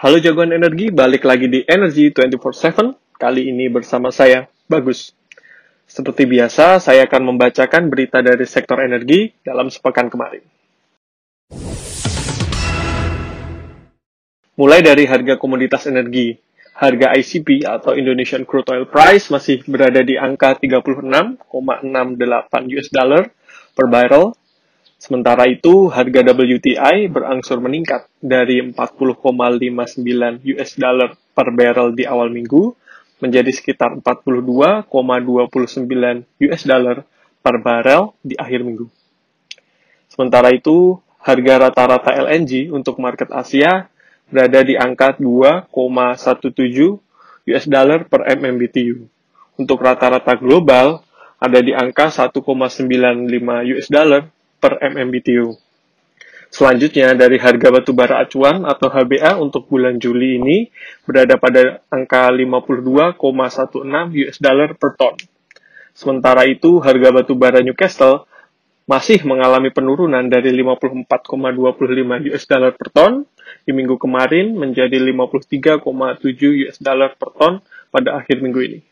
Halo jagoan energi, balik lagi di Energy 24/7. Kali ini bersama saya, Bagus. Seperti biasa, saya akan membacakan berita dari sektor energi dalam sepekan kemarin. Mulai dari harga komoditas energi, harga ICP atau Indonesian Crude Oil Price masih berada di angka 36,68 US dollar per barrel Sementara itu, harga WTI berangsur meningkat dari 40,59 US dollar per barrel di awal minggu menjadi sekitar 42,29 US dollar per barrel di akhir minggu. Sementara itu, harga rata-rata LNG untuk market Asia berada di angka 2,17 US dollar per MMBTU. Untuk rata-rata global ada di angka 1,95 US dollar per MMBTU. Selanjutnya, dari harga batu bara acuan atau HBA untuk bulan Juli ini berada pada angka 52,16 US dollar per ton. Sementara itu, harga batu bara Newcastle masih mengalami penurunan dari 54,25 US dollar per ton di minggu kemarin menjadi 53,7 US dollar per ton pada akhir minggu ini.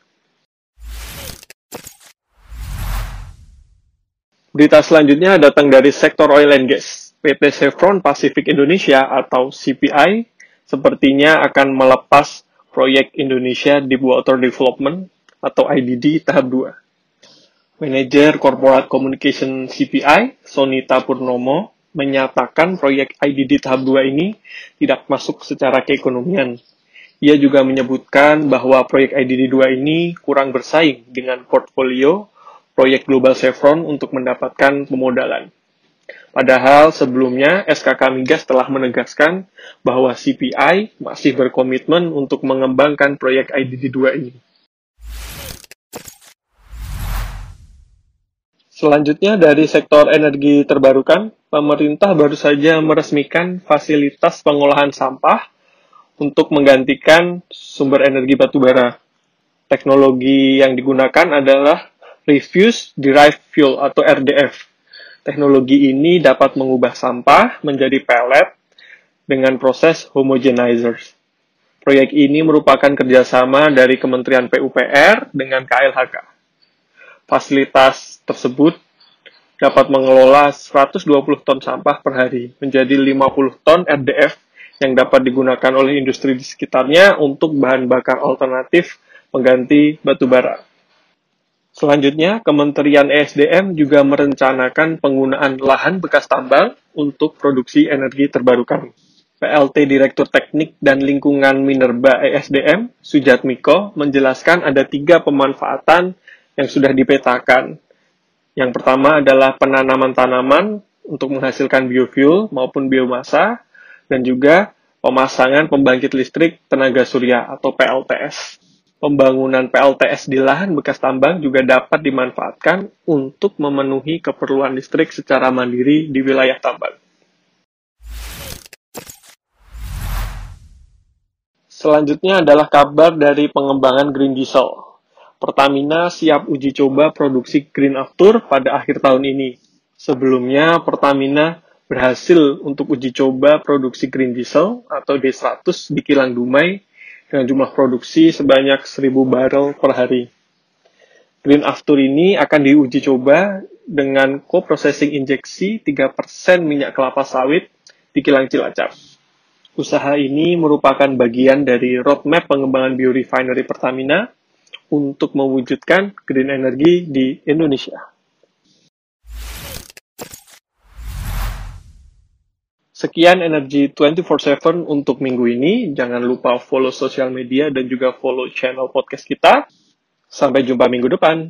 Berita selanjutnya datang dari sektor oil and gas. PT Chevron Pacific Indonesia atau CPI sepertinya akan melepas proyek Indonesia Deepwater Development atau IDD tahap 2. Manajer Corporate Communication CPI, Sonita Purnomo, menyatakan proyek IDD tahap 2 ini tidak masuk secara keekonomian. Ia juga menyebutkan bahwa proyek IDD 2 ini kurang bersaing dengan portfolio proyek Global Chevron untuk mendapatkan pemodalan. Padahal sebelumnya SKK Migas telah menegaskan bahwa CPI masih berkomitmen untuk mengembangkan proyek IDD-2 ini. Selanjutnya dari sektor energi terbarukan, pemerintah baru saja meresmikan fasilitas pengolahan sampah untuk menggantikan sumber energi batubara. Teknologi yang digunakan adalah Refuse Derived Fuel atau RDF. Teknologi ini dapat mengubah sampah menjadi pellet dengan proses homogenizers. Proyek ini merupakan kerjasama dari Kementerian PUPR dengan KLHK. Fasilitas tersebut dapat mengelola 120 ton sampah per hari menjadi 50 ton RDF yang dapat digunakan oleh industri di sekitarnya untuk bahan bakar alternatif pengganti batu bara. Selanjutnya, Kementerian ESDM juga merencanakan penggunaan lahan bekas tambang untuk produksi energi terbarukan. PLT Direktur Teknik dan Lingkungan Minerba ESDM, Sujatmiko, menjelaskan ada tiga pemanfaatan yang sudah dipetakan. Yang pertama adalah penanaman tanaman untuk menghasilkan biofuel maupun biomasa, dan juga pemasangan pembangkit listrik tenaga surya atau PLTS. Pembangunan PLTS di lahan bekas tambang juga dapat dimanfaatkan untuk memenuhi keperluan listrik secara mandiri di wilayah tambang. Selanjutnya adalah kabar dari pengembangan green diesel. Pertamina siap uji coba produksi Green Aftur pada akhir tahun ini. Sebelumnya, Pertamina berhasil untuk uji coba produksi green diesel atau D100 di Kilang Dumai dengan jumlah produksi sebanyak 1000 barrel per hari. Green After ini akan diuji coba dengan co-processing injeksi 3% minyak kelapa sawit di kilang Cilacap. Usaha ini merupakan bagian dari roadmap pengembangan biorefinery Pertamina untuk mewujudkan green energy di Indonesia. Sekian energi 24/7 untuk minggu ini. Jangan lupa follow sosial media dan juga follow channel podcast kita. Sampai jumpa minggu depan.